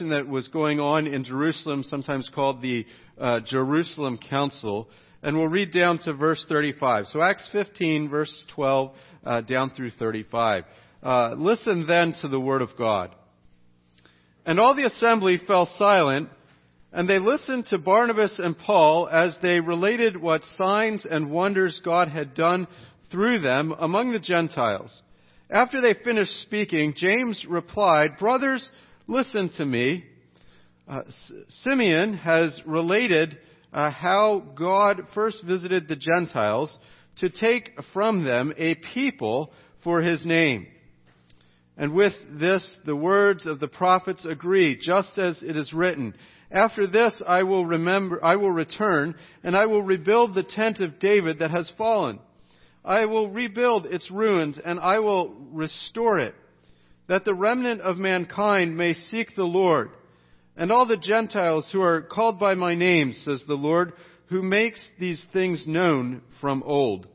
that was going on in Jerusalem, sometimes called the uh, Jerusalem Council. And we'll read down to verse 35. So Acts 15, verse 12, uh, down through 35. Uh, listen then to the word of God. And all the assembly fell silent, and they listened to Barnabas and Paul as they related what signs and wonders God had done through them among the Gentiles. After they finished speaking, James replied, Brothers, listen to me. Uh, Simeon has related uh, how God first visited the Gentiles to take from them a people for his name. And with this, the words of the prophets agree, just as it is written, after this I will remember, I will return, and I will rebuild the tent of David that has fallen. I will rebuild its ruins, and I will restore it, that the remnant of mankind may seek the Lord, and all the Gentiles who are called by my name, says the Lord, who makes these things known from old.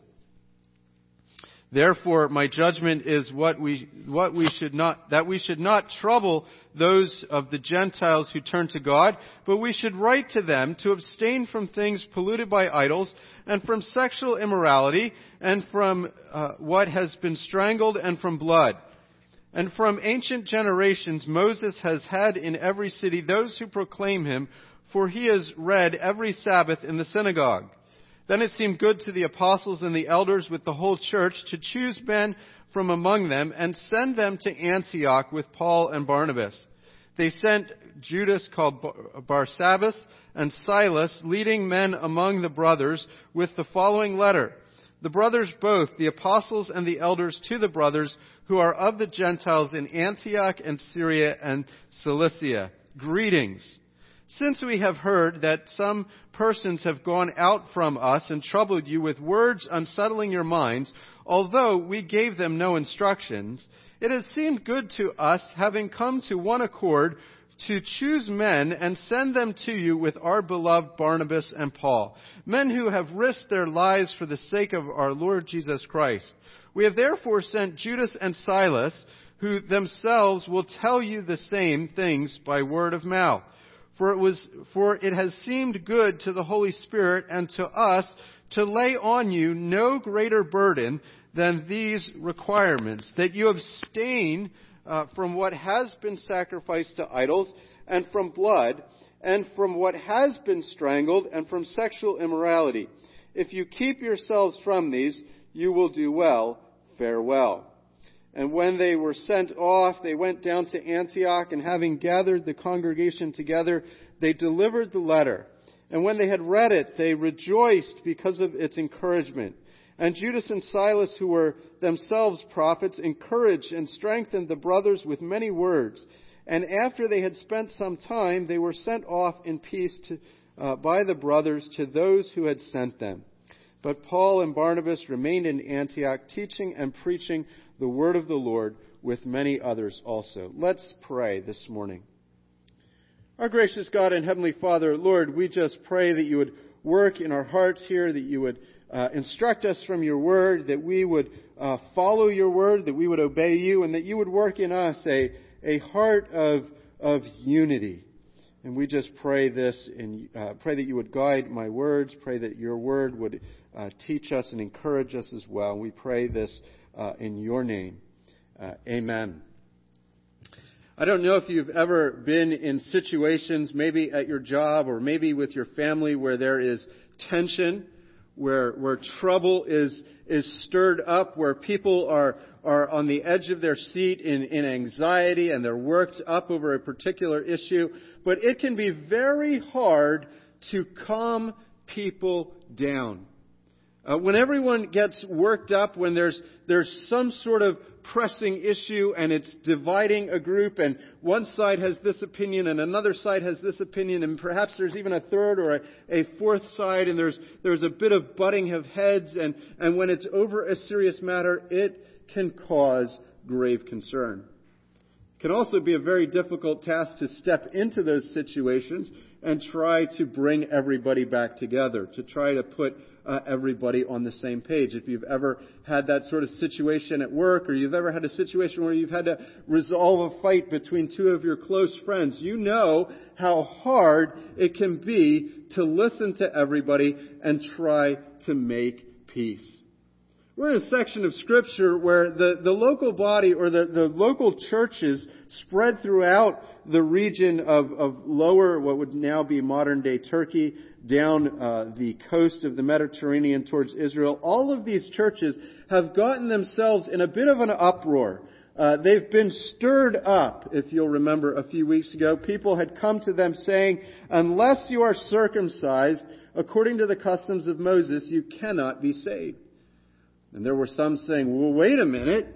Therefore, my judgment is what we, what we should not, that we should not trouble those of the Gentiles who turn to God, but we should write to them to abstain from things polluted by idols, and from sexual immorality, and from uh, what has been strangled, and from blood. And from ancient generations, Moses has had in every city those who proclaim him, for he is read every Sabbath in the synagogue. Then it seemed good to the apostles and the elders with the whole church to choose men from among them and send them to Antioch with Paul and Barnabas. They sent Judas called Barsabbas and Silas, leading men among the brothers, with the following letter. The brothers both, the apostles and the elders to the brothers who are of the Gentiles in Antioch and Syria and Cilicia. Greetings. Since we have heard that some persons have gone out from us and troubled you with words unsettling your minds, although we gave them no instructions, it has seemed good to us, having come to one accord, to choose men and send them to you with our beloved Barnabas and Paul, men who have risked their lives for the sake of our Lord Jesus Christ. We have therefore sent Judas and Silas, who themselves will tell you the same things by word of mouth. For it was, for it has seemed good to the Holy Spirit and to us to lay on you no greater burden than these requirements, that you abstain uh, from what has been sacrificed to idols, and from blood, and from what has been strangled, and from sexual immorality. If you keep yourselves from these, you will do well. Farewell. And when they were sent off, they went down to Antioch, and having gathered the congregation together, they delivered the letter. And when they had read it, they rejoiced because of its encouragement. And Judas and Silas, who were themselves prophets, encouraged and strengthened the brothers with many words. And after they had spent some time, they were sent off in peace to, uh, by the brothers to those who had sent them. But Paul and Barnabas remained in Antioch, teaching and preaching the word of the Lord with many others also. Let's pray this morning. Our gracious God and Heavenly Father, Lord, we just pray that you would work in our hearts here, that you would uh, instruct us from your word, that we would uh, follow your word, that we would obey you, and that you would work in us a, a heart of, of unity. And we just pray this and uh, pray that you would guide my words, pray that your word would uh, teach us and encourage us as well. We pray this uh, in your name. Uh, amen. I don't know if you've ever been in situations, maybe at your job or maybe with your family, where there is tension, where, where trouble is, is stirred up, where people are, are on the edge of their seat in, in anxiety and they're worked up over a particular issue. But it can be very hard to calm people down. Uh, when everyone gets worked up, when there's, there's some sort of pressing issue and it's dividing a group and one side has this opinion and another side has this opinion and perhaps there's even a third or a, a fourth side and there's, there's a bit of butting of heads and, and when it's over a serious matter, it can cause grave concern. It can also be a very difficult task to step into those situations and try to bring everybody back together, to try to put uh, everybody on the same page. If you've ever had that sort of situation at work, or you've ever had a situation where you've had to resolve a fight between two of your close friends, you know how hard it can be to listen to everybody and try to make peace. We're in a section of scripture where the, the local body or the, the local churches spread throughout the region of, of lower, what would now be modern day Turkey, down uh, the coast of the Mediterranean towards Israel. All of these churches have gotten themselves in a bit of an uproar. Uh, they've been stirred up, if you'll remember a few weeks ago. People had come to them saying, unless you are circumcised according to the customs of Moses, you cannot be saved. And there were some saying, well, wait a minute.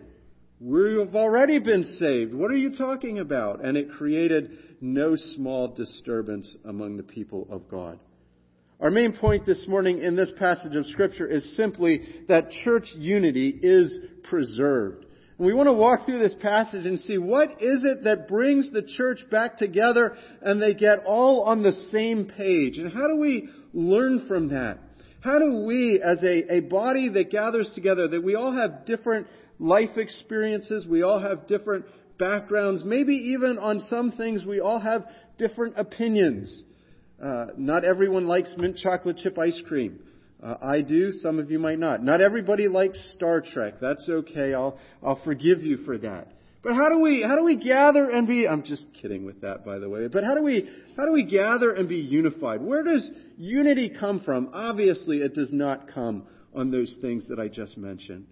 We have already been saved. What are you talking about? And it created no small disturbance among the people of God. Our main point this morning in this passage of Scripture is simply that church unity is preserved. And we want to walk through this passage and see what is it that brings the church back together and they get all on the same page. And how do we learn from that? How do we, as a, a body that gathers together, that we all have different life experiences, we all have different backgrounds, maybe even on some things we all have different opinions. Uh, not everyone likes mint chocolate chip ice cream. Uh, I do. Some of you might not. Not everybody likes Star Trek. That's okay. I'll I'll forgive you for that. But how do we how do we gather and be? I'm just kidding with that, by the way. But how do we how do we gather and be unified? Where does unity come from? Obviously, it does not come on those things that I just mentioned.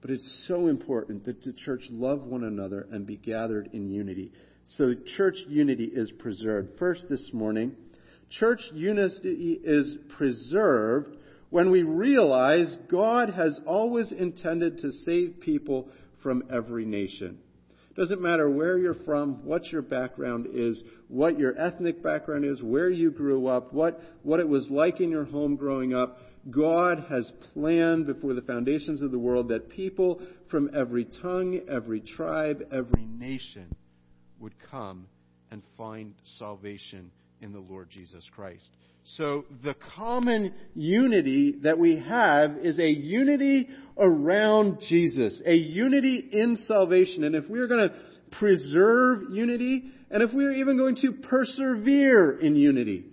But it's so important that the church love one another and be gathered in unity. So church unity is preserved. First this morning, church unity is preserved when we realize God has always intended to save people from every nation. Doesn't matter where you're from, what your background is, what your ethnic background is, where you grew up, what, what it was like in your home growing up. God has planned before the foundations of the world that people from every tongue, every tribe, every nation would come and find salvation in the Lord Jesus Christ. So the common unity that we have is a unity around Jesus, a unity in salvation. And if we're going to preserve unity, and if we're even going to persevere in unity,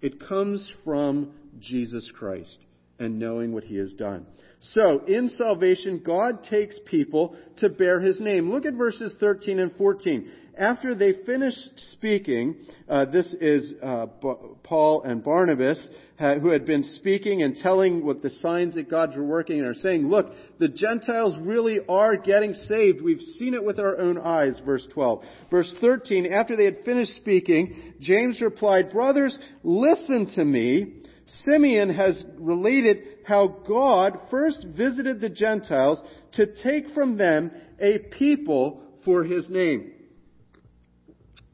it comes from Jesus Christ and knowing what he has done. So, in salvation, God takes people to bear his name. Look at verses 13 and 14 after they finished speaking, uh, this is uh, Paul and Barnabas who had been speaking and telling what the signs that God were working and are saying, look, the Gentiles really are getting saved. We've seen it with our own eyes, verse 12. Verse 13, after they had finished speaking, James replied, brothers, listen to me. Simeon has related how God first visited the Gentiles to take from them a people for his name.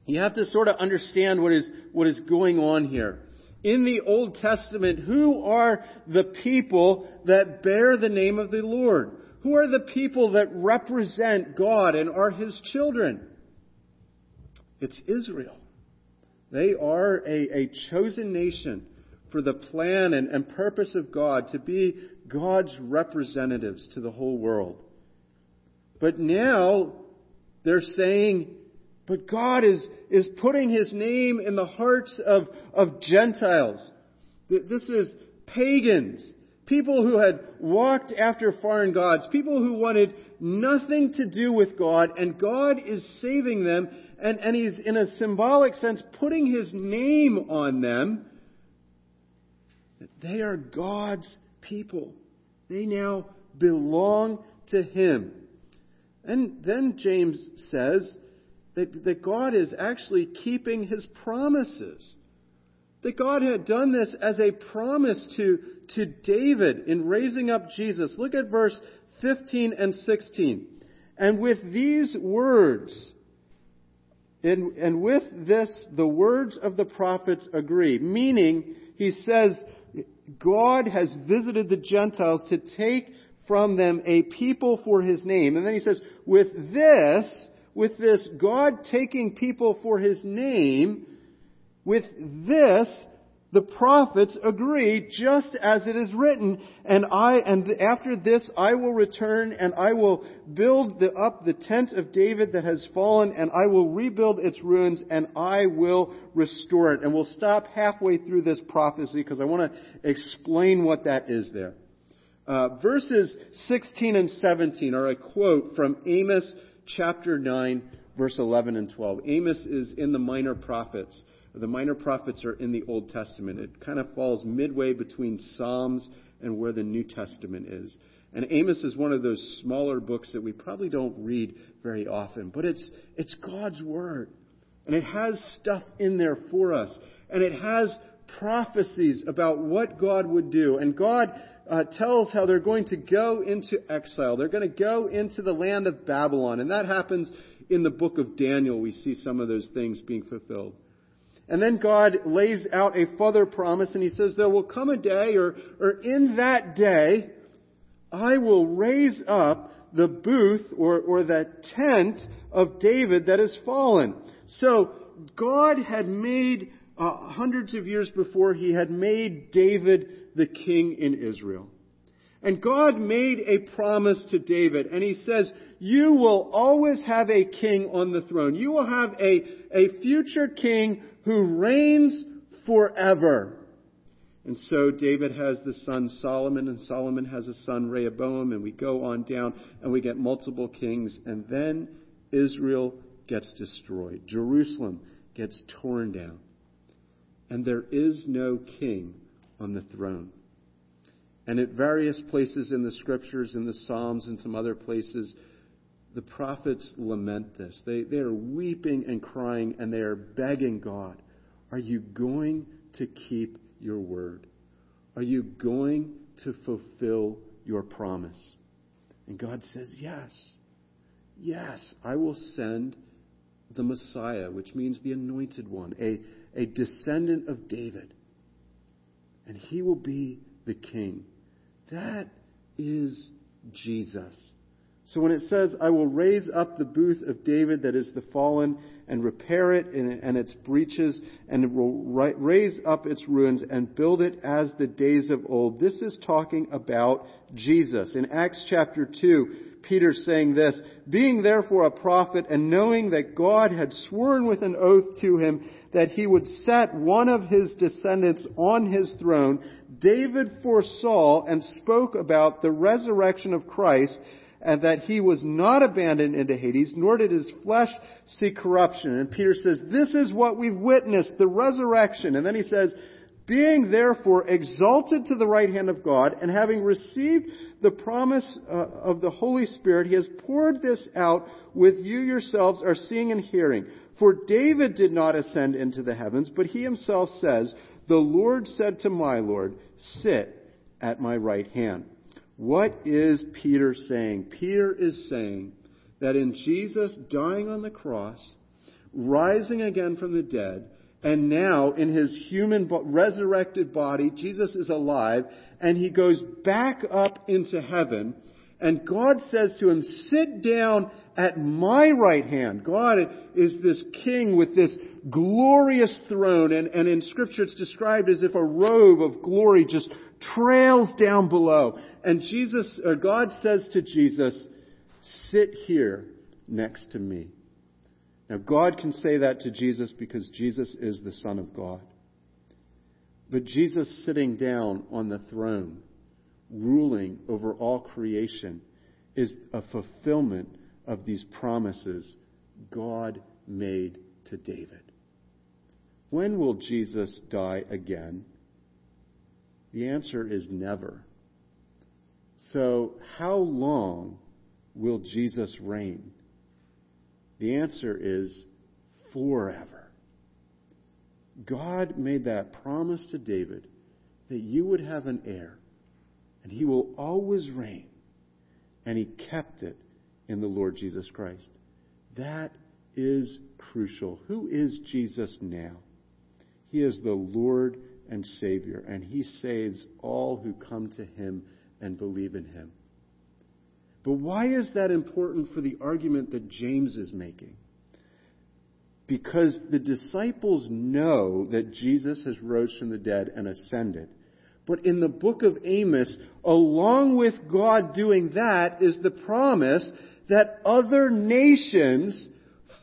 You have to sort of understand what is, what is going on here. In the Old Testament, who are the people that bear the name of the Lord? Who are the people that represent God and are His children? It's Israel. They are a, a chosen nation for the plan and, and purpose of God to be God's representatives to the whole world. But now they're saying but God is, is putting His name in the hearts of, of Gentiles. This is pagans. People who had walked after foreign gods. People who wanted nothing to do with God. And God is saving them. And, and He's, in a symbolic sense, putting His name on them. They are God's people. They now belong to Him. And then James says, that, that God is actually keeping his promises. That God had done this as a promise to, to David in raising up Jesus. Look at verse 15 and 16. And with these words, and, and with this, the words of the prophets agree. Meaning, he says, God has visited the Gentiles to take from them a people for his name. And then he says, with this, with this God taking people for his name, with this, the prophets agree just as it is written, and I, and after this I will return and I will build the, up the tent of David that has fallen and I will rebuild its ruins and I will restore it. And we'll stop halfway through this prophecy because I want to explain what that is there. Uh, verses 16 and 17 are a quote from Amos chapter 9 verse 11 and 12. Amos is in the minor prophets. The minor prophets are in the Old Testament. It kind of falls midway between Psalms and where the New Testament is. And Amos is one of those smaller books that we probably don't read very often, but it's, it's God's Word. And it has stuff in there for us. And it has prophecies about what God would do. And God uh, tells how they're going to go into exile. They're going to go into the land of Babylon. And that happens in the book of Daniel. We see some of those things being fulfilled. And then God lays out a further promise and he says, there will come a day or, or in that day, I will raise up the booth or, or the tent of David that has fallen. So God had made, uh, hundreds of years before, he had made David the king in Israel. And God made a promise to David, and he says, You will always have a king on the throne. You will have a, a future king who reigns forever. And so David has the son Solomon, and Solomon has a son Rehoboam, and we go on down and we get multiple kings, and then Israel gets destroyed. Jerusalem gets torn down. And there is no king on the throne. And at various places in the scriptures, in the Psalms, and some other places, the prophets lament this. They, they are weeping and crying and they are begging God, Are you going to keep your word? Are you going to fulfill your promise? And God says, Yes. Yes, I will send the Messiah, which means the anointed one, a, a descendant of David. And he will be the king. That is Jesus. So when it says, I will raise up the booth of David that is the fallen and repair it and its breaches and will raise up its ruins and build it as the days of old. This is talking about Jesus. In Acts chapter 2, Peter saying this, being therefore a prophet and knowing that God had sworn with an oath to him that he would set one of his descendants on his throne, David foresaw and spoke about the resurrection of Christ and that he was not abandoned into Hades, nor did his flesh see corruption. And Peter says, this is what we've witnessed, the resurrection. And then he says, being therefore exalted to the right hand of God, and having received the promise uh, of the Holy Spirit, he has poured this out with you yourselves are seeing and hearing. For David did not ascend into the heavens, but he himself says, The Lord said to my Lord, Sit at my right hand. What is Peter saying? Peter is saying that in Jesus dying on the cross, rising again from the dead, and now in his human resurrected body, Jesus is alive, and he goes back up into heaven, and God says to him, sit down at my right hand. God is this king with this glorious throne, and, and in scripture it's described as if a robe of glory just trails down below. And Jesus, or God says to Jesus, sit here next to me. Now God can say that to Jesus because Jesus is the Son of God. But Jesus sitting down on the throne, ruling over all creation, is a fulfillment of these promises God made to David. When will Jesus die again? The answer is never. So, how long will Jesus reign? The answer is forever. God made that promise to David that you would have an heir, and he will always reign. And he kept it in the Lord Jesus Christ. That is crucial. Who is Jesus now? He is the Lord and Savior, and He saves all who come to Him and believe in Him. But why is that important for the argument that James is making? Because the disciples know that Jesus has rose from the dead and ascended. But in the book of Amos, along with God doing that is the promise that other nations,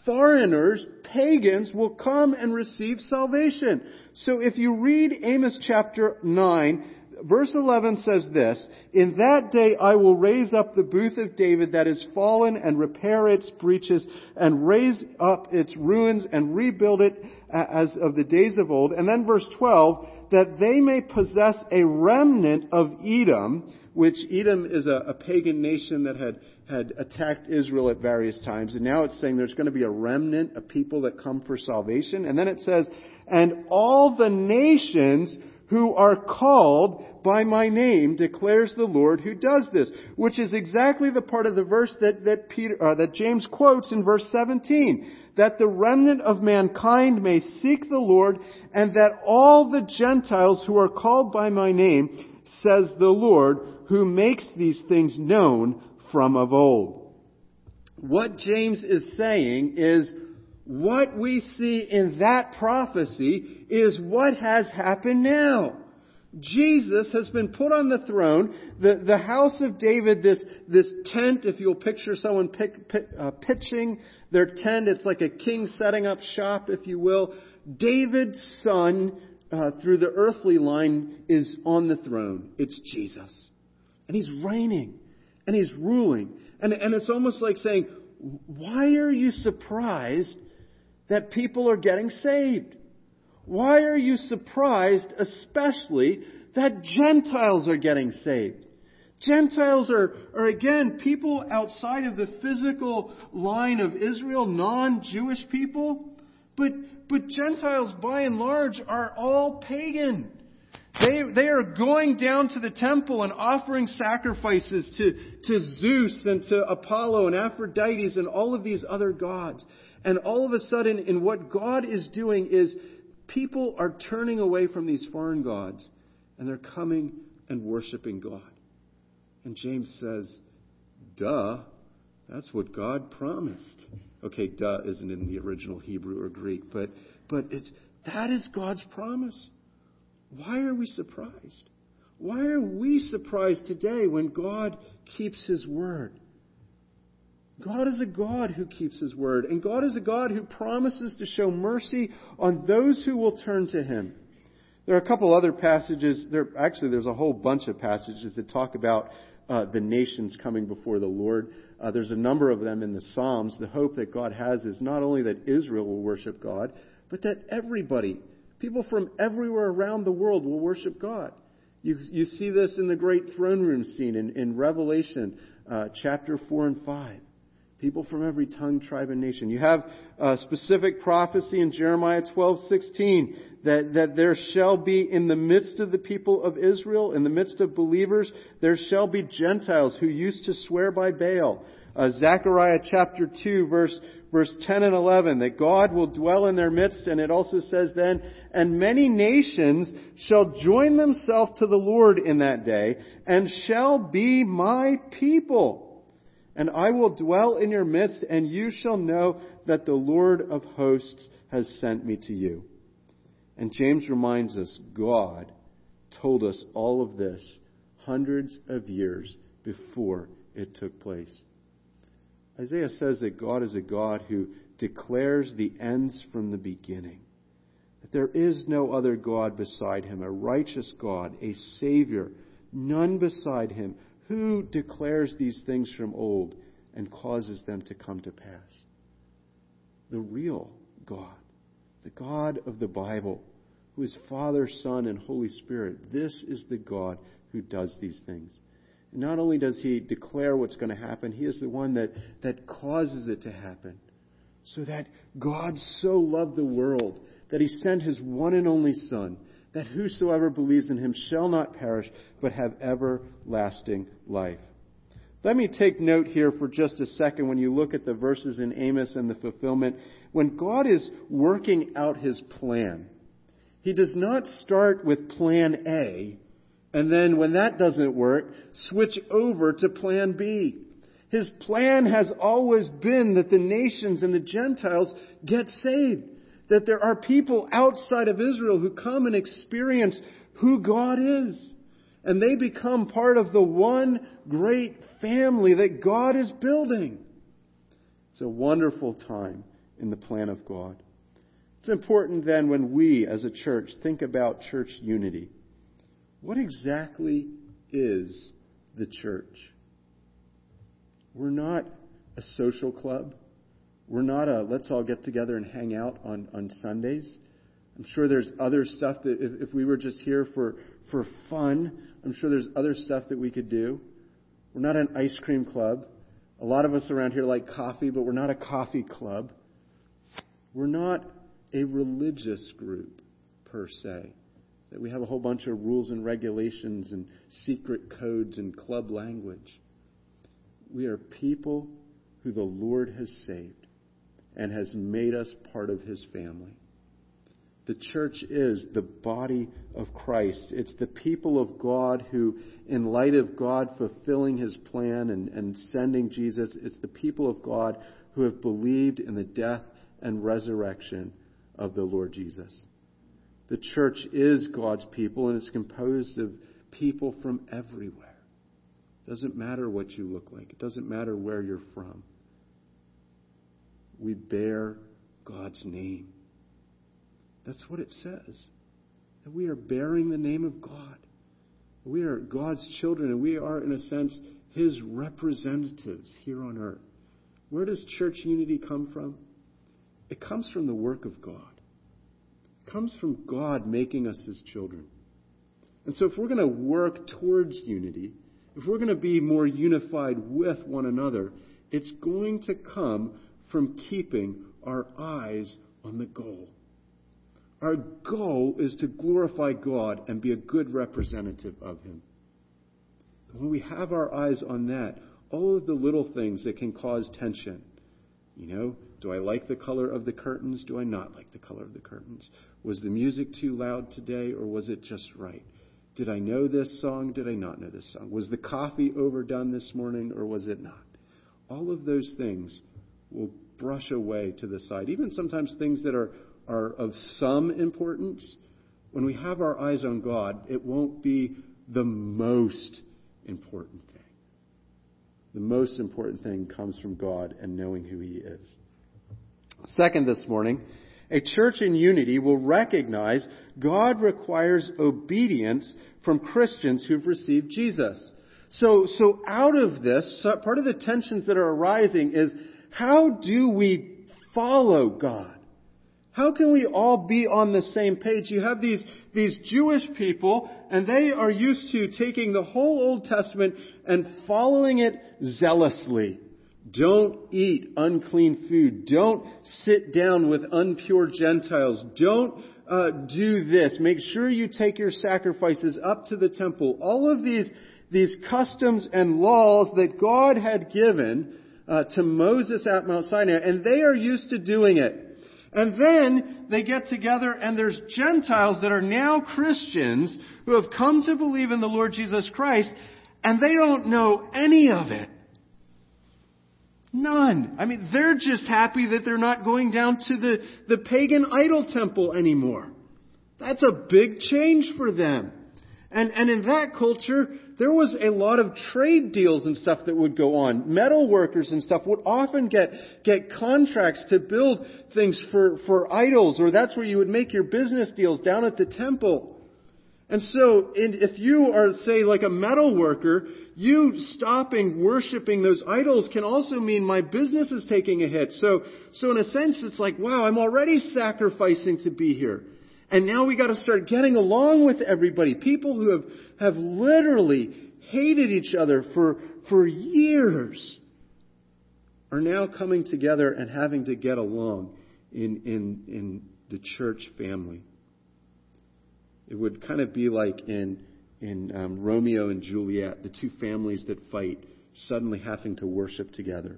foreigners, pagans will come and receive salvation. So if you read Amos chapter 9, verse 11 says this, In that day I will raise up the booth of David that is fallen and repair its breaches and raise up its ruins and rebuild it as of the days of old. And then verse 12, that they may possess a remnant of Edom, which Edom is a, a pagan nation that had, had attacked Israel at various times. And now it's saying there's going to be a remnant of people that come for salvation. And then it says, and all the nations who are called by my name, declares the Lord who does this, which is exactly the part of the verse that, that Peter, uh, that James quotes in verse 17, that the remnant of mankind may seek the Lord and that all the Gentiles who are called by my name, says the Lord, who makes these things known from of old. What James is saying is, what we see in that prophecy is what has happened now. Jesus has been put on the throne. The, the house of David, this, this tent, if you'll picture someone pick, pick, uh, pitching their tent, it's like a king setting up shop, if you will. David's son, uh, through the earthly line, is on the throne. It's Jesus. And he's reigning. And he's ruling. And, and it's almost like saying, why are you surprised that people are getting saved? Why are you surprised, especially, that Gentiles are getting saved? Gentiles are, are again people outside of the physical line of Israel, non-Jewish people. But but Gentiles, by and large, are all pagan. They, they are going down to the temple and offering sacrifices to, to Zeus and to Apollo and Aphrodite and all of these other gods. And all of a sudden, in what God is doing is people are turning away from these foreign gods and they're coming and worshiping God. And James says, duh, that's what God promised. Okay, duh isn't in the original Hebrew or Greek, but, but it's, that is God's promise. Why are we surprised? Why are we surprised today when God keeps His word? God is a God who keeps His word, and God is a God who promises to show mercy on those who will turn to Him. There are a couple other passages. There, actually, there's a whole bunch of passages that talk about uh, the nations coming before the Lord. Uh, there's a number of them in the Psalms. The hope that God has is not only that Israel will worship God, but that everybody, people from everywhere around the world, will worship God. You, you see this in the great throne room scene in, in Revelation uh, chapter 4 and 5. People from every tongue, tribe, and nation. You have a specific prophecy in Jeremiah 12:16 that, that there shall be in the midst of the people of Israel, in the midst of believers, there shall be Gentiles who used to swear by Baal. Uh, Zechariah chapter 2 verse, verse 10 and 11, that God will dwell in their midst, and it also says then, and many nations shall join themselves to the Lord in that day, and shall be my people and I will dwell in your midst, and you shall know that the Lord of hosts has sent me to you. And James reminds us God told us all of this hundreds of years before it took place. Isaiah says that God is a God who declares the ends from the beginning. That there is no other God beside him, a righteous God, a Savior, none beside him who declares these things from old and causes them to come to pass? The real God, the God of the Bible, who is Father, Son, and Holy Spirit. This is the God who does these things. And not only does he declare what's going to happen, he is the one that, that causes it to happen. So that God so loved the world that he sent his one and only Son that whosoever believes in him shall not perish, but have everlasting life. Let me take note here for just a second when you look at the verses in Amos and the fulfillment. When God is working out his plan, he does not start with plan A, and then when that doesn't work, switch over to plan B. His plan has always been that the nations and the Gentiles get saved. That there are people outside of Israel who come and experience who God is. And they become part of the one great family that God is building. It's a wonderful time in the plan of God. It's important then when we as a church think about church unity. What exactly is the church? We're not a social club. We're not a let's all get together and hang out on, on Sundays. I'm sure there's other stuff that if, if we were just here for, for fun, I'm sure there's other stuff that we could do. We're not an ice cream club. A lot of us around here like coffee, but we're not a coffee club. We're not a religious group per se. That we have a whole bunch of rules and regulations and secret codes and club language. We are people who the Lord has saved and has made us part of his family. The church is the body of Christ. It's the people of God who, in light of God fulfilling his plan and, and sending Jesus, it's the people of God who have believed in the death and resurrection of the Lord Jesus. The church is God's people, and it's composed of people from everywhere. It doesn't matter what you look like, it doesn't matter where you're from. We bear God's name. That's what it says. That we are bearing the name of God. We are God's children, and we are, in a sense, His representatives here on earth. Where does church unity come from? It comes from the work of God. It comes from God making us his children. And so if we're going to work towards unity, if we're going to be more unified with one another, it's going to come from keeping our eyes on the goal. Our goal is to glorify God and be a good representative of Him. When we have our eyes on that, all of the little things that can cause tension, you know, do I like the color of the curtains? Do I not like the color of the curtains? Was the music too loud today or was it just right? Did I know this song? Did I not know this song? Was the coffee overdone this morning or was it not? All of those things will brush away to the side. Even sometimes things that are, are of some importance. When we have our eyes on God, it won't be the most important thing. The most important thing comes from God and knowing who He is. Second, this morning, a church in unity will recognize God requires obedience from Christians who've received Jesus. So, so out of this, part of the tensions that are arising is how do we follow God? How can we all be on the same page? You have these, these Jewish people, and they are used to taking the whole Old Testament and following it zealously. Don't eat unclean food. Don't sit down with unpure Gentiles. Don't uh, do this. Make sure you take your sacrifices up to the temple. All of these, these customs and laws that God had given uh, to Moses at Mount Sinai, and they are used to doing it. And then they get together and there's Gentiles that are now Christians who have come to believe in the Lord Jesus Christ, and they don't know any of it. None. I mean, they're just happy that they're not going down to the, the pagan idol temple anymore. That's a big change for them. And, and in that culture, there was a lot of trade deals and stuff that would go on. Metal workers and stuff would often get, get contracts to build things for, for idols, or that's where you would make your business deals down at the temple. And so, if you are, say, like a metal worker, you stopping worshiping those idols can also mean my business is taking a hit. So, so in a sense, it's like, wow, I'm already sacrificing to be here. And now we gotta start getting along with everybody. People who have, have literally hated each other for, for years are now coming together and having to get along in, in, in the church family. It would kind of be like in in um, Romeo and Juliet, the two families that fight suddenly having to worship together,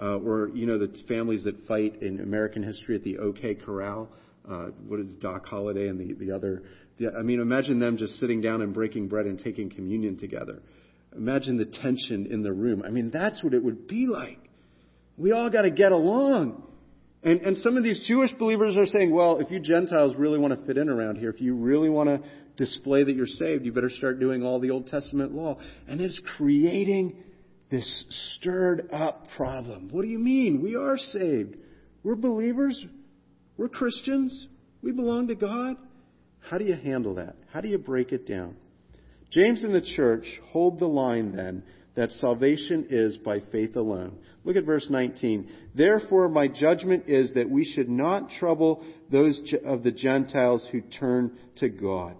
uh, or you know the families that fight in American history at the OK Corral. Uh, what is Doc Holliday and the the other? The, I mean, imagine them just sitting down and breaking bread and taking communion together. imagine the tension in the room. I mean, that's what it would be like. We all got to get along. And, and some of these Jewish believers are saying, well, if you Gentiles really want to fit in around here, if you really want to display that you're saved, you better start doing all the Old Testament law. And it's creating this stirred up problem. What do you mean? We are saved. We're believers. We're Christians. We belong to God. How do you handle that? How do you break it down? James and the church hold the line then that salvation is by faith alone. Look at verse 19. Therefore, my judgment is that we should not trouble those of the Gentiles who turn to God.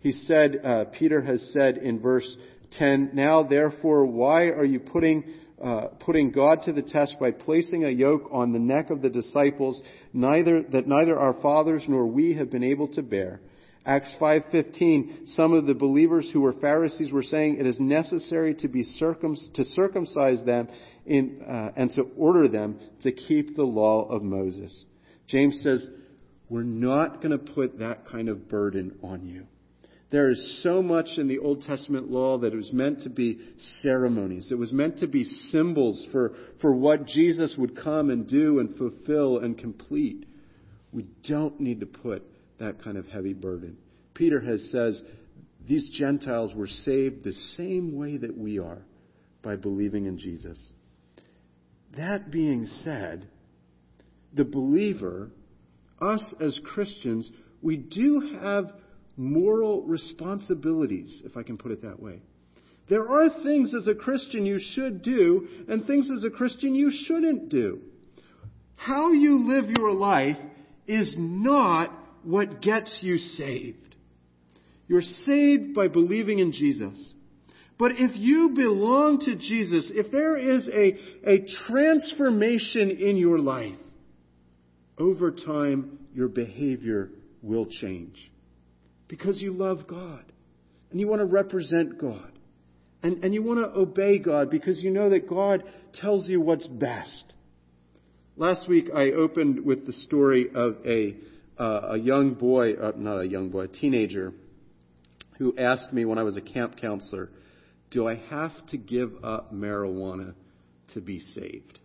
He said, uh, Peter has said in verse 10, Now therefore, why are you putting, uh, putting God to the test by placing a yoke on the neck of the disciples, neither, that neither our fathers nor we have been able to bear? Acts 5:15 some of the believers who were Pharisees were saying it is necessary to be circum- to circumcise them in, uh, and to order them to keep the law of Moses. James says we're not going to put that kind of burden on you. There is so much in the Old Testament law that it was meant to be ceremonies. It was meant to be symbols for, for what Jesus would come and do and fulfill and complete. We don't need to put that kind of heavy burden. Peter has says these Gentiles were saved the same way that we are by believing in Jesus. That being said, the believer, us as Christians, we do have moral responsibilities, if I can put it that way. There are things as a Christian you should do and things as a Christian you shouldn't do. How you live your life is not what gets you saved. You're saved by believing in Jesus. But if you belong to Jesus, if there is a, a transformation in your life, over time your behavior will change. Because you love God. And you want to represent God. And, and you want to obey God because you know that God tells you what's best. Last week I opened with the story of a uh, a young boy, uh, not a young boy, a teenager, who asked me when I was a camp counselor, Do I have to give up marijuana to be saved?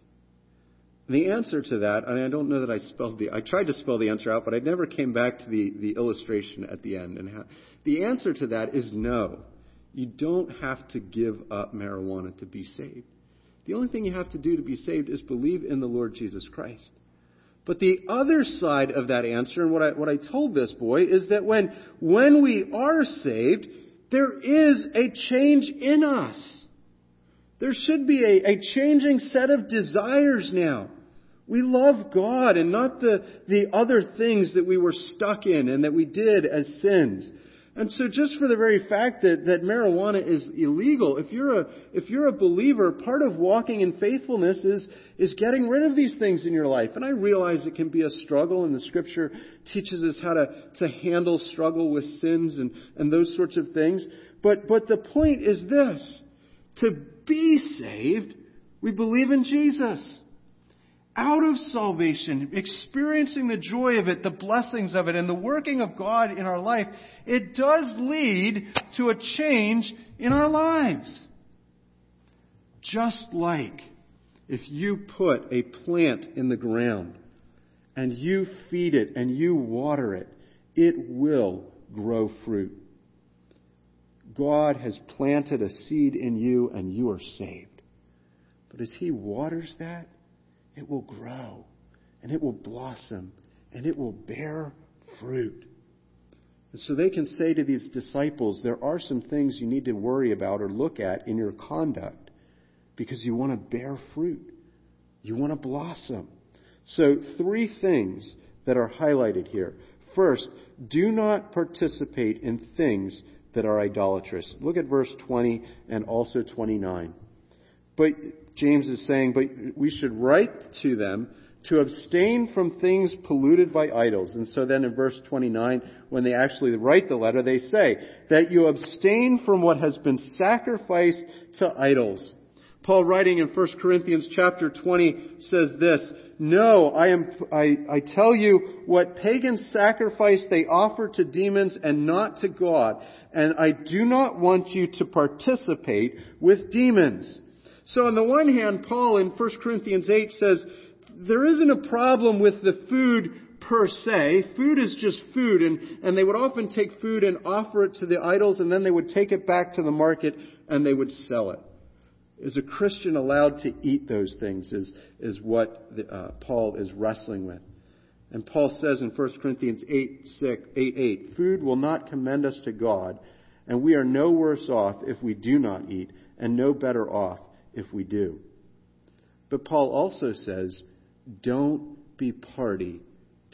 And the answer to that, and I don't know that I spelled the, I tried to spell the answer out, but I never came back to the, the illustration at the end. And the answer to that is no. You don't have to give up marijuana to be saved. The only thing you have to do to be saved is believe in the Lord Jesus Christ. But the other side of that answer, and what I, what I told this boy, is that when, when we are saved, there is a change in us. There should be a, a changing set of desires now. We love God and not the, the other things that we were stuck in and that we did as sins. And so just for the very fact that, that marijuana is illegal, if you're a, if you're a believer, part of walking in faithfulness is, is getting rid of these things in your life. And I realize it can be a struggle and the scripture teaches us how to, to handle struggle with sins and, and those sorts of things. But, but the point is this. To be saved, we believe in Jesus out of salvation, experiencing the joy of it, the blessings of it, and the working of God in our life, it does lead to a change in our lives. Just like if you put a plant in the ground and you feed it and you water it, it will grow fruit. God has planted a seed in you and you are saved. But as He waters that, it will grow and it will blossom and it will bear fruit. And so they can say to these disciples, there are some things you need to worry about or look at in your conduct because you want to bear fruit. You want to blossom. So, three things that are highlighted here. First, do not participate in things that are idolatrous. Look at verse 20 and also 29. But James is saying, but we should write to them to abstain from things polluted by idols. And so then in verse 29, when they actually write the letter, they say that you abstain from what has been sacrificed to idols. Paul writing in 1 Corinthians chapter 20 says this, No, I am, I, I tell you what pagan sacrifice they offer to demons and not to God. And I do not want you to participate with demons. So on the one hand, Paul in 1 Corinthians 8 says, there isn't a problem with the food per se. Food is just food, and, and they would often take food and offer it to the idols, and then they would take it back to the market and they would sell it. Is a Christian allowed to eat those things? Is, is what the, uh, Paul is wrestling with. And Paul says in 1 Corinthians 8, 6, 8, 8, Food will not commend us to God, and we are no worse off if we do not eat, and no better off if we do. But Paul also says, don't be party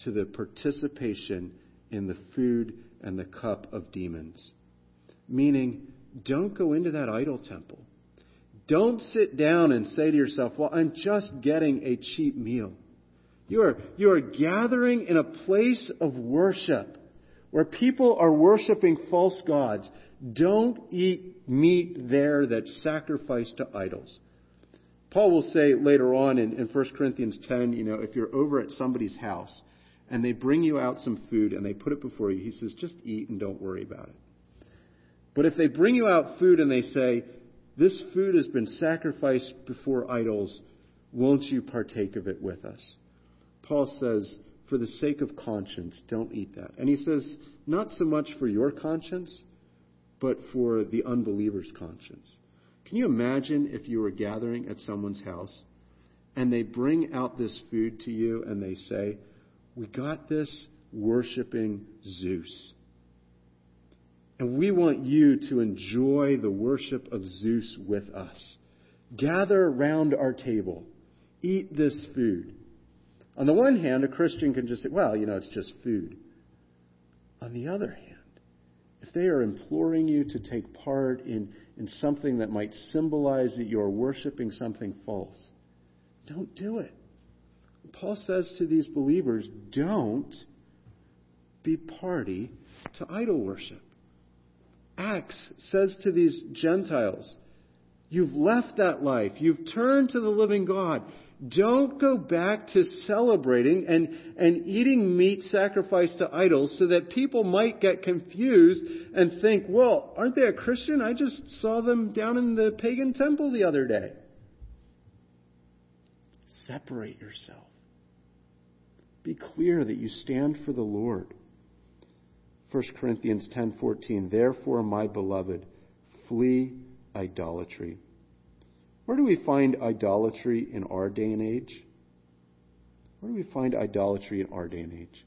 to the participation in the food and the cup of demons. Meaning, don't go into that idol temple. Don't sit down and say to yourself, well, I'm just getting a cheap meal. You are, you are gathering in a place of worship where people are worshiping false gods. Don't eat meat there that's sacrificed to idols. Paul will say later on in, in 1 Corinthians 10, you know, if you're over at somebody's house and they bring you out some food and they put it before you, he says, just eat and don't worry about it. But if they bring you out food and they say, this food has been sacrificed before idols, won't you partake of it with us? Paul says, for the sake of conscience, don't eat that. And he says, not so much for your conscience, but for the unbeliever's conscience. Can you imagine if you were gathering at someone's house and they bring out this food to you and they say, We got this worshiping Zeus. And we want you to enjoy the worship of Zeus with us. Gather around our table. Eat this food. On the one hand, a Christian can just say, well, you know, it's just food. On the other hand, they are imploring you to take part in, in something that might symbolize that you're worshiping something false, don't do it. Paul says to these believers, don't be party to idol worship. Acts says to these Gentiles, You've left that life. You've turned to the living God. Don't go back to celebrating and, and eating meat sacrificed to idols so that people might get confused and think, well, aren't they a Christian? I just saw them down in the pagan temple the other day. Separate yourself. Be clear that you stand for the Lord. 1 Corinthians 10:14 Therefore my beloved flee idolatry. Where do we find idolatry in our day and age? Where do we find idolatry in our day and age?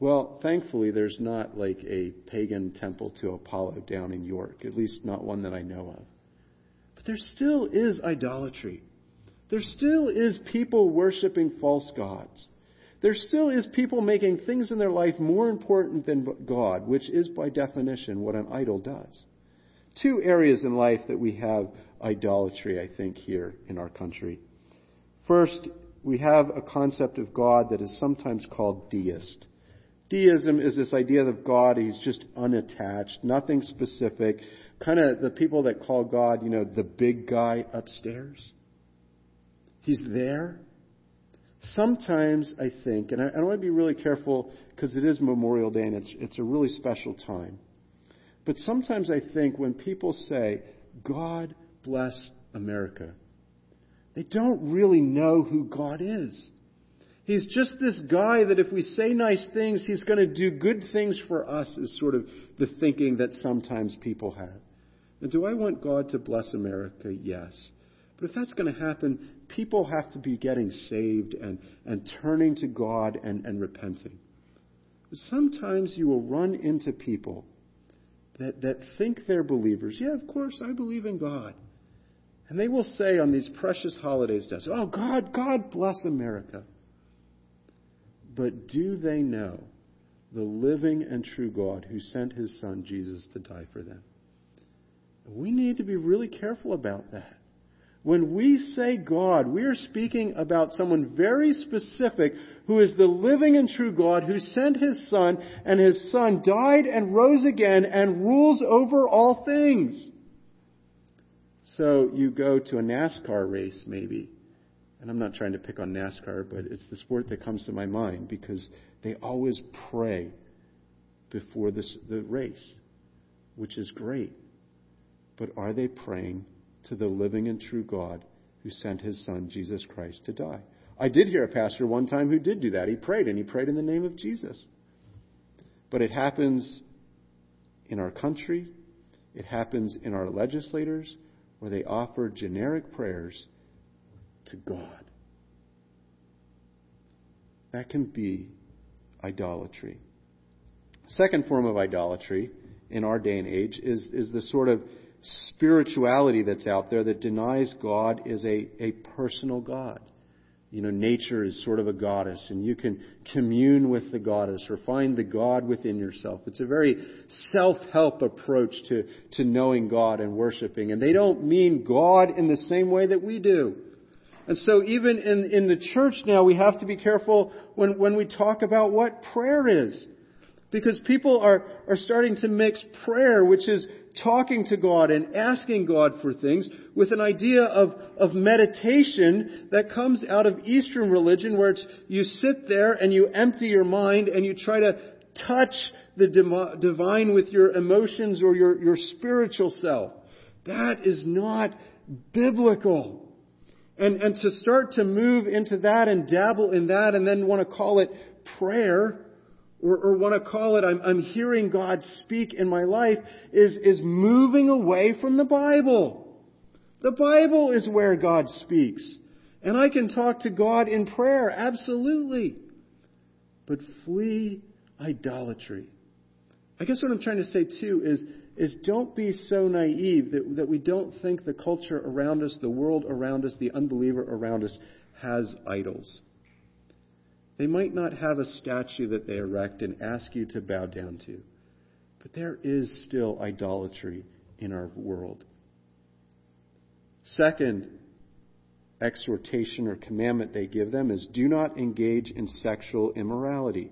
Well, thankfully, there's not like a pagan temple to Apollo down in York, at least not one that I know of. But there still is idolatry. There still is people worshiping false gods. There still is people making things in their life more important than God, which is by definition what an idol does. Two areas in life that we have idolatry, I think, here in our country. First, we have a concept of God that is sometimes called deist. Deism is this idea of God, he's just unattached, nothing specific. Kind of the people that call God, you know, the big guy upstairs. He's there. Sometimes I think, and I, I want to be really careful because it is Memorial Day and it's, it's a really special time. But sometimes I think when people say, God bless America. They don't really know who God is. He's just this guy that if we say nice things, he's going to do good things for us, is sort of the thinking that sometimes people have. And do I want God to bless America? Yes. But if that's going to happen, people have to be getting saved and, and turning to God and, and repenting. But sometimes you will run into people that, that think they're believers. Yeah, of course, I believe in God. And they will say on these precious holidays to us, Oh, God, God bless America. But do they know the living and true God who sent his son Jesus to die for them? We need to be really careful about that. When we say God, we are speaking about someone very specific who is the living and true God who sent his Son, and his Son died and rose again and rules over all things. So you go to a NASCAR race, maybe, and I'm not trying to pick on NASCAR, but it's the sport that comes to my mind because they always pray before this, the race, which is great. But are they praying to the living and true God who sent his son, Jesus Christ, to die? I did hear a pastor one time who did do that. He prayed, and he prayed in the name of Jesus. But it happens in our country, it happens in our legislators, where they offer generic prayers to God. That can be idolatry. Second form of idolatry in our day and age is, is the sort of spirituality that's out there that denies God is a, a personal God. You know, nature is sort of a goddess, and you can commune with the goddess or find the God within yourself. It's a very self-help approach to, to knowing God and worshiping. And they don't mean God in the same way that we do. And so even in, in the church now, we have to be careful when, when we talk about what prayer is. Because people are, are starting to mix prayer, which is talking to God and asking God for things, with an idea of, of meditation that comes out of Eastern religion, where it's, you sit there and you empty your mind and you try to touch the divine with your emotions or your, your spiritual self. That is not biblical. And, and to start to move into that and dabble in that and then want to call it prayer, or, or want to call it I'm, I'm hearing God speak in my life is, is moving away from the Bible. The Bible is where God speaks. And I can talk to God in prayer, absolutely. But flee idolatry. I guess what I'm trying to say too is, is don't be so naive that, that we don't think the culture around us, the world around us, the unbeliever around us has idols. They might not have a statue that they erect and ask you to bow down to, but there is still idolatry in our world. Second exhortation or commandment they give them is do not engage in sexual immorality.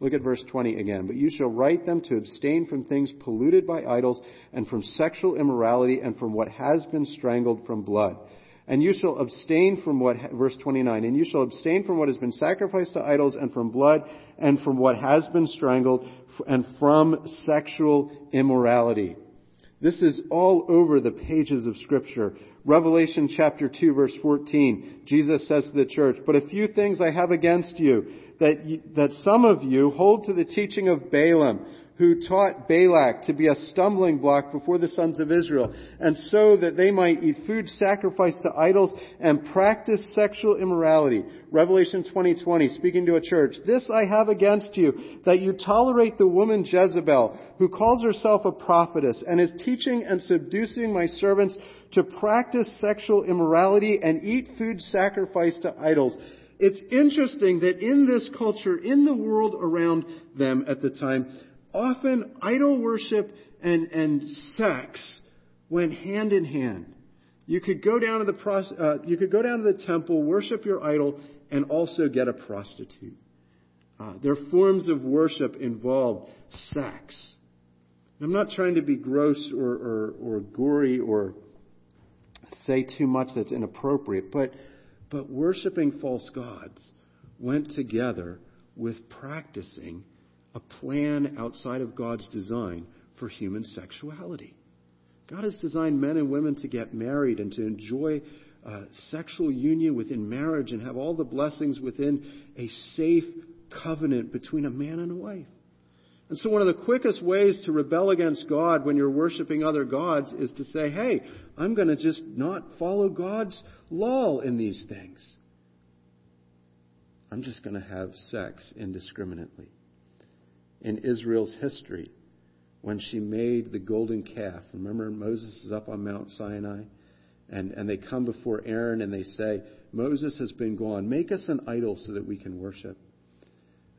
Look at verse 20 again. But you shall write them to abstain from things polluted by idols and from sexual immorality and from what has been strangled from blood and you shall abstain from what, verse 29, and you shall abstain from what has been sacrificed to idols and from blood and from what has been strangled and from sexual immorality. This is all over the pages of scripture. Revelation chapter 2 verse 14, Jesus says to the church, but a few things I have against you, that, you, that some of you hold to the teaching of Balaam, who taught Balak to be a stumbling block before the sons of Israel, and so that they might eat food sacrificed to idols and practice sexual immorality. Revelation 20:20, speaking to a church, this I have against you, that you tolerate the woman Jezebel, who calls herself a prophetess, and is teaching and seducing my servants to practice sexual immorality and eat food sacrificed to idols. It's interesting that in this culture, in the world around them at the time, often idol worship and, and sex went hand in hand. You could go down to the uh, you could go down to the temple, worship your idol, and also get a prostitute. Uh, their forms of worship involved sex. I'm not trying to be gross or, or, or gory or say too much that's inappropriate, but but worshiping false gods went together with practicing a plan outside of God's design for human sexuality. God has designed men and women to get married and to enjoy uh, sexual union within marriage and have all the blessings within a safe covenant between a man and a wife. And so, one of the quickest ways to rebel against God when you're worshiping other gods is to say, hey, I'm going to just not follow God's law in these things. I'm just going to have sex indiscriminately in Israel's history when she made the golden calf. Remember, Moses is up on Mount Sinai, and, and they come before Aaron and they say, Moses has been gone. Make us an idol so that we can worship.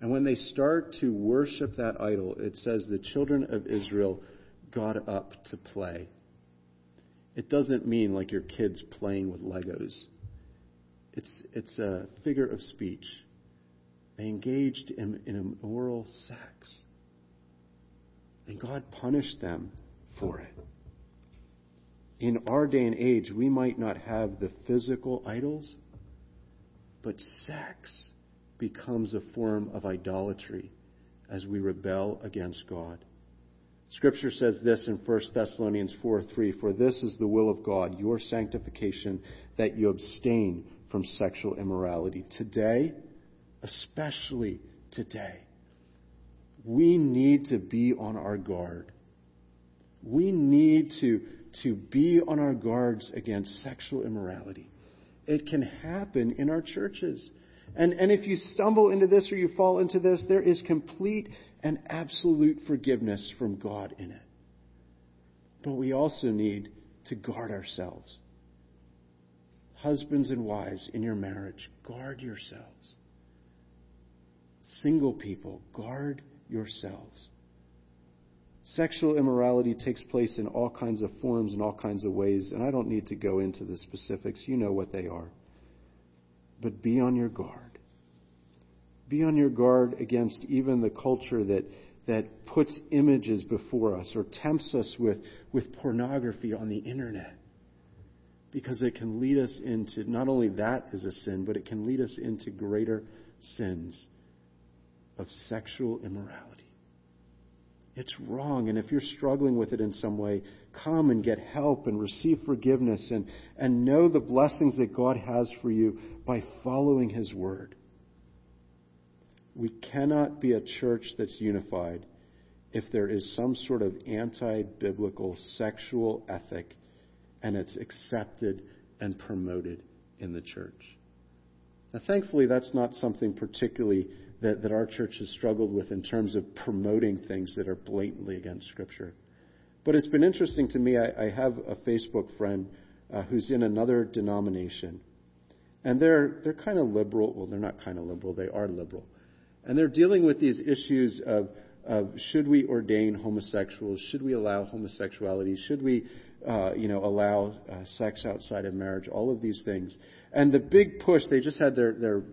And when they start to worship that idol, it says the children of Israel got up to play. It doesn't mean like your kids playing with Legos. It's, it's a figure of speech. They engaged in, in immoral sex. And God punished them for it. in our day and age, we might not have the physical idols, but sex becomes a form of idolatry as we rebel against God. Scripture says this in 1 Thessalonians 4 3 For this is the will of God, your sanctification, that you abstain from sexual immorality. Today, especially today, we need to be on our guard. We need to, to be on our guards against sexual immorality. It can happen in our churches. And, and if you stumble into this or you fall into this, there is complete and absolute forgiveness from God in it. But we also need to guard ourselves. Husbands and wives in your marriage, guard yourselves. Single people, guard yourselves. Sexual immorality takes place in all kinds of forms and all kinds of ways, and I don't need to go into the specifics. You know what they are. But be on your guard. Be on your guard against even the culture that, that puts images before us or tempts us with, with pornography on the internet. Because it can lead us into, not only that is a sin, but it can lead us into greater sins of sexual immorality. It's wrong. And if you're struggling with it in some way, come and get help and receive forgiveness and, and know the blessings that God has for you by following His Word. We cannot be a church that's unified if there is some sort of anti biblical sexual ethic and it's accepted and promoted in the church. Now, thankfully, that's not something particularly that, that our church has struggled with in terms of promoting things that are blatantly against Scripture. But it's been interesting to me. I, I have a Facebook friend uh, who's in another denomination, and they're they're kind of liberal. Well, they're not kind of liberal. They are liberal, and they're dealing with these issues of of should we ordain homosexuals? Should we allow homosexuality? Should we, uh, you know, allow uh, sex outside of marriage? All of these things. And the big push, they just had their, their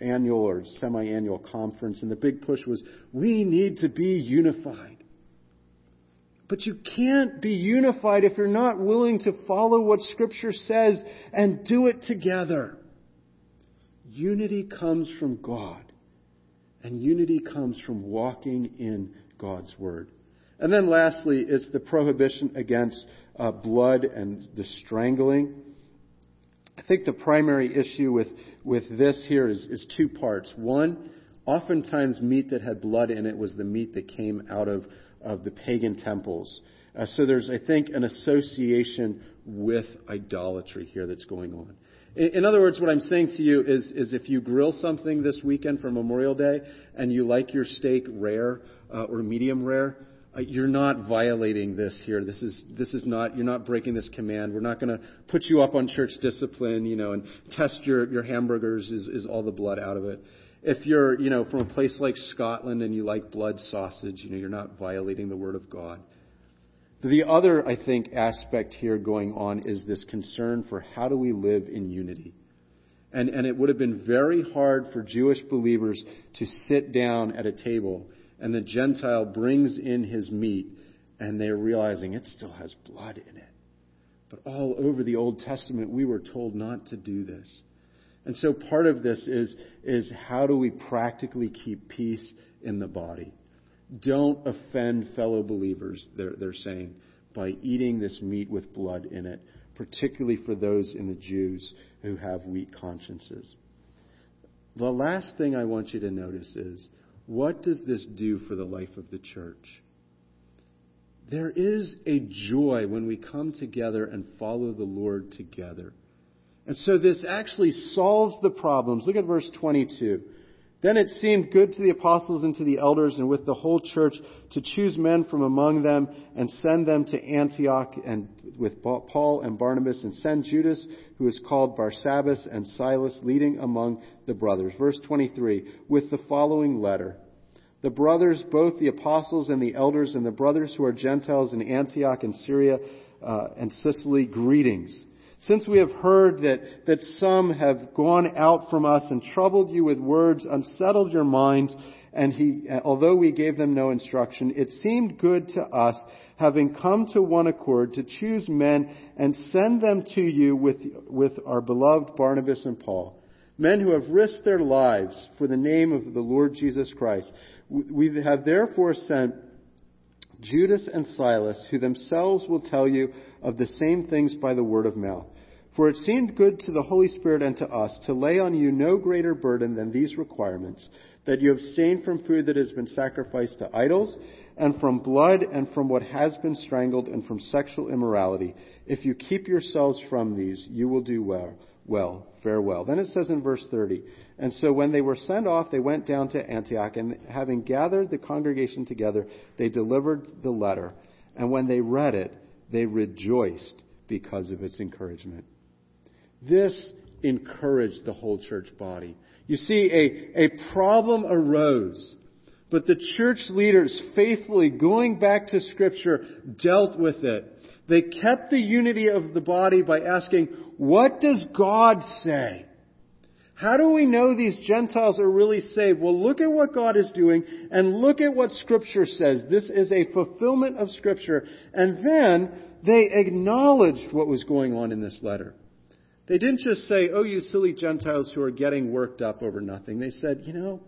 annual or semi-annual conference, and the big push was, we need to be unified. But you can't be unified if you're not willing to follow what Scripture says and do it together. Unity comes from God, and unity comes from walking in God's Word. And then lastly, it's the prohibition against uh, blood and the strangling. I think the primary issue with, with this here is, is two parts. One, oftentimes meat that had blood in it was the meat that came out of, of the pagan temples. Uh, so there's, I think, an association with idolatry here that's going on. In, in, other words, what I'm saying to you is, is if you grill something this weekend for Memorial Day and you like your steak rare uh, or medium rare, uh, you're not violating this here. This is this is not you're not breaking this command. We're not going to put you up on church discipline, you know, and test your your hamburgers. Is is all the blood out of it? If you're you know from a place like Scotland and you like blood sausage, you know, you're not violating the word of God. The other, I think, aspect here going on is this concern for how do we live in unity. And, and it would have been very hard for Jewish believers to sit down at a table and the Gentile brings in his meat, and they're realizing it still has blood in it. But all over the Old Testament, we were told not to do this. And so part of this is, is how do we practically keep peace in the body? Don't offend fellow believers, they're, they're saying, by eating this meat with blood in it, particularly for those in the Jews who have weak consciences. The last thing I want you to notice is what does this do for the life of the church? There is a joy when we come together and follow the Lord together. And so this actually solves the problems. Look at verse 22. Then it seemed good to the apostles and to the elders and with the whole church to choose men from among them and send them to Antioch and with Paul and Barnabas and send Judas, who is called Barsabbas and Silas, leading among the brothers. Verse 23, with the following letter. The brothers, both the apostles and the elders and the brothers who are Gentiles in Antioch and Syria uh, and Cilicia, greetings. Since we have heard that, that some have gone out from us and troubled you with words, unsettled your minds, and he, although we gave them no instruction, it seemed good to us, having come to one accord, to choose men and send them to you with, with our beloved Barnabas and Paul, men who have risked their lives for the name of the Lord Jesus Christ. We have therefore sent Judas and Silas, who themselves will tell you of the same things by the word of mouth. For it seemed good to the Holy Spirit and to us to lay on you no greater burden than these requirements that you abstain from food that has been sacrificed to idols, and from blood, and from what has been strangled, and from sexual immorality. If you keep yourselves from these, you will do well. Well, farewell. Then it says in verse 30, And so when they were sent off, they went down to Antioch, and having gathered the congregation together, they delivered the letter. And when they read it, they rejoiced because of its encouragement. This encouraged the whole church body. You see, a, a problem arose, but the church leaders faithfully, going back to Scripture, dealt with it. They kept the unity of the body by asking, what does God say? How do we know these Gentiles are really saved? Well, look at what God is doing and look at what Scripture says. This is a fulfillment of Scripture. And then they acknowledged what was going on in this letter. They didn't just say, oh, you silly Gentiles who are getting worked up over nothing. They said, you know,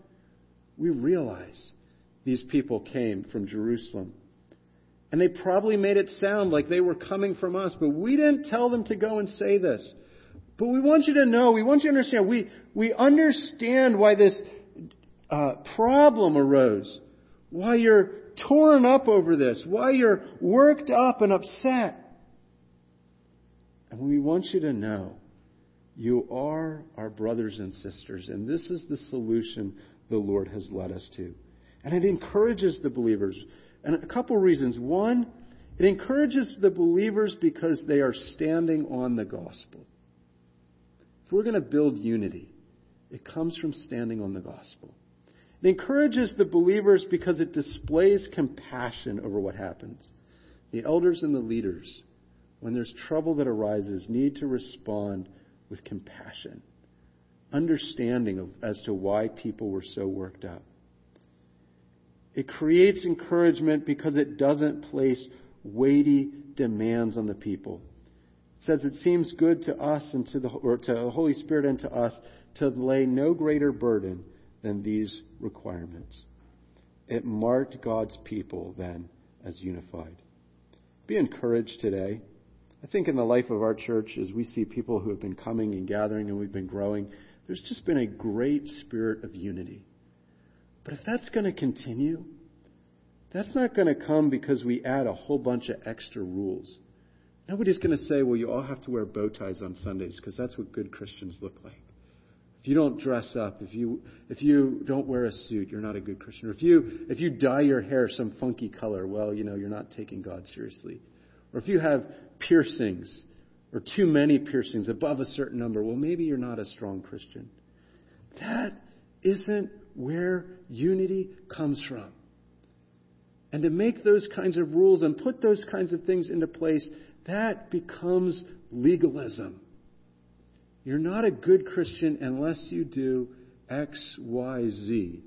we realize these people came from Jerusalem. And they probably made it sound like they were coming from us, but we didn't tell them to go and say this. But we want you to know, we want you to understand, we, we understand why this uh, problem arose, why you're torn up over this, why you're worked up and upset. And we want you to know you are our brothers and sisters, and this is the solution the Lord has led us to. And it encourages the believers. And a couple reasons. One, it encourages the believers because they are standing on the gospel. If we're going to build unity, it comes from standing on the gospel. It encourages the believers because it displays compassion over what happens. The elders and the leaders, when there's trouble that arises, need to respond with compassion, understanding of, as to why people were so worked up. It creates encouragement because it doesn't place weighty demands on the people. Says it seems good to us and to the, or to the Holy Spirit and to us to lay no greater burden than these requirements. It marked God's people then as unified. Be encouraged today. I think in the life of our church, as we see people who have been coming and gathering and we've been growing, there's just been a great spirit of unity. But if that's going to continue, that's not going to come because we add a whole bunch of extra rules. Nobody's going to say, well, you all have to wear bow ties on Sundays because that's what good Christians look like. If you don't dress up, if you, if you don't wear a suit, you're not a good Christian. Or if you, if you dye your hair some funky color, well, you know, you're not taking God seriously. Or if you have piercings or too many piercings above a certain number, well, maybe you're not a strong Christian. That isn't where unity comes from. And to make those kinds of rules and put those kinds of things into place, that becomes legalism. You're not a good Christian unless you do X, Y, Z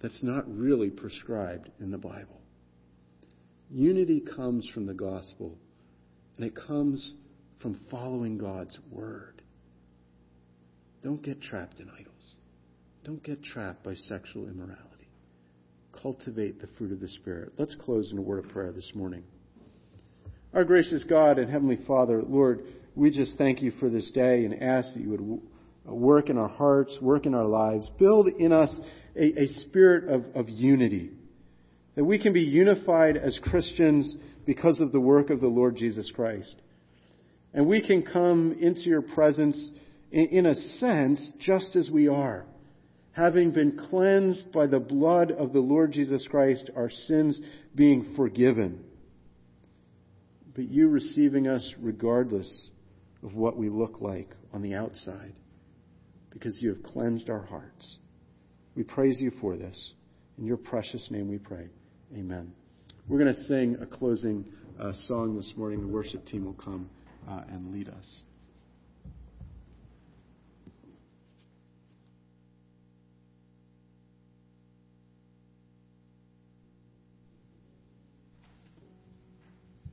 that's not really prescribed in the Bible. Unity comes from the gospel, and it comes from following God's word. Don't get trapped in idols. Don't get trapped by sexual immorality. Cultivate the fruit of the Spirit. Let's close in a word of prayer this morning. Our gracious God and Heavenly Father, Lord, we just thank you for this day and ask that you would work in our hearts, work in our lives, build in us a, a spirit of, of unity that we can be unified as Christians because of the work of the Lord Jesus Christ. And we can come into your presence in, in a sense just as we are. Having been cleansed by the blood of the Lord Jesus Christ, our sins being forgiven. But you receiving us regardless of what we look like on the outside because you have cleansed our hearts. We praise you for this. In your precious name we pray. Amen. We're going to sing a closing uh, song this morning. The worship team will come uh, and lead us.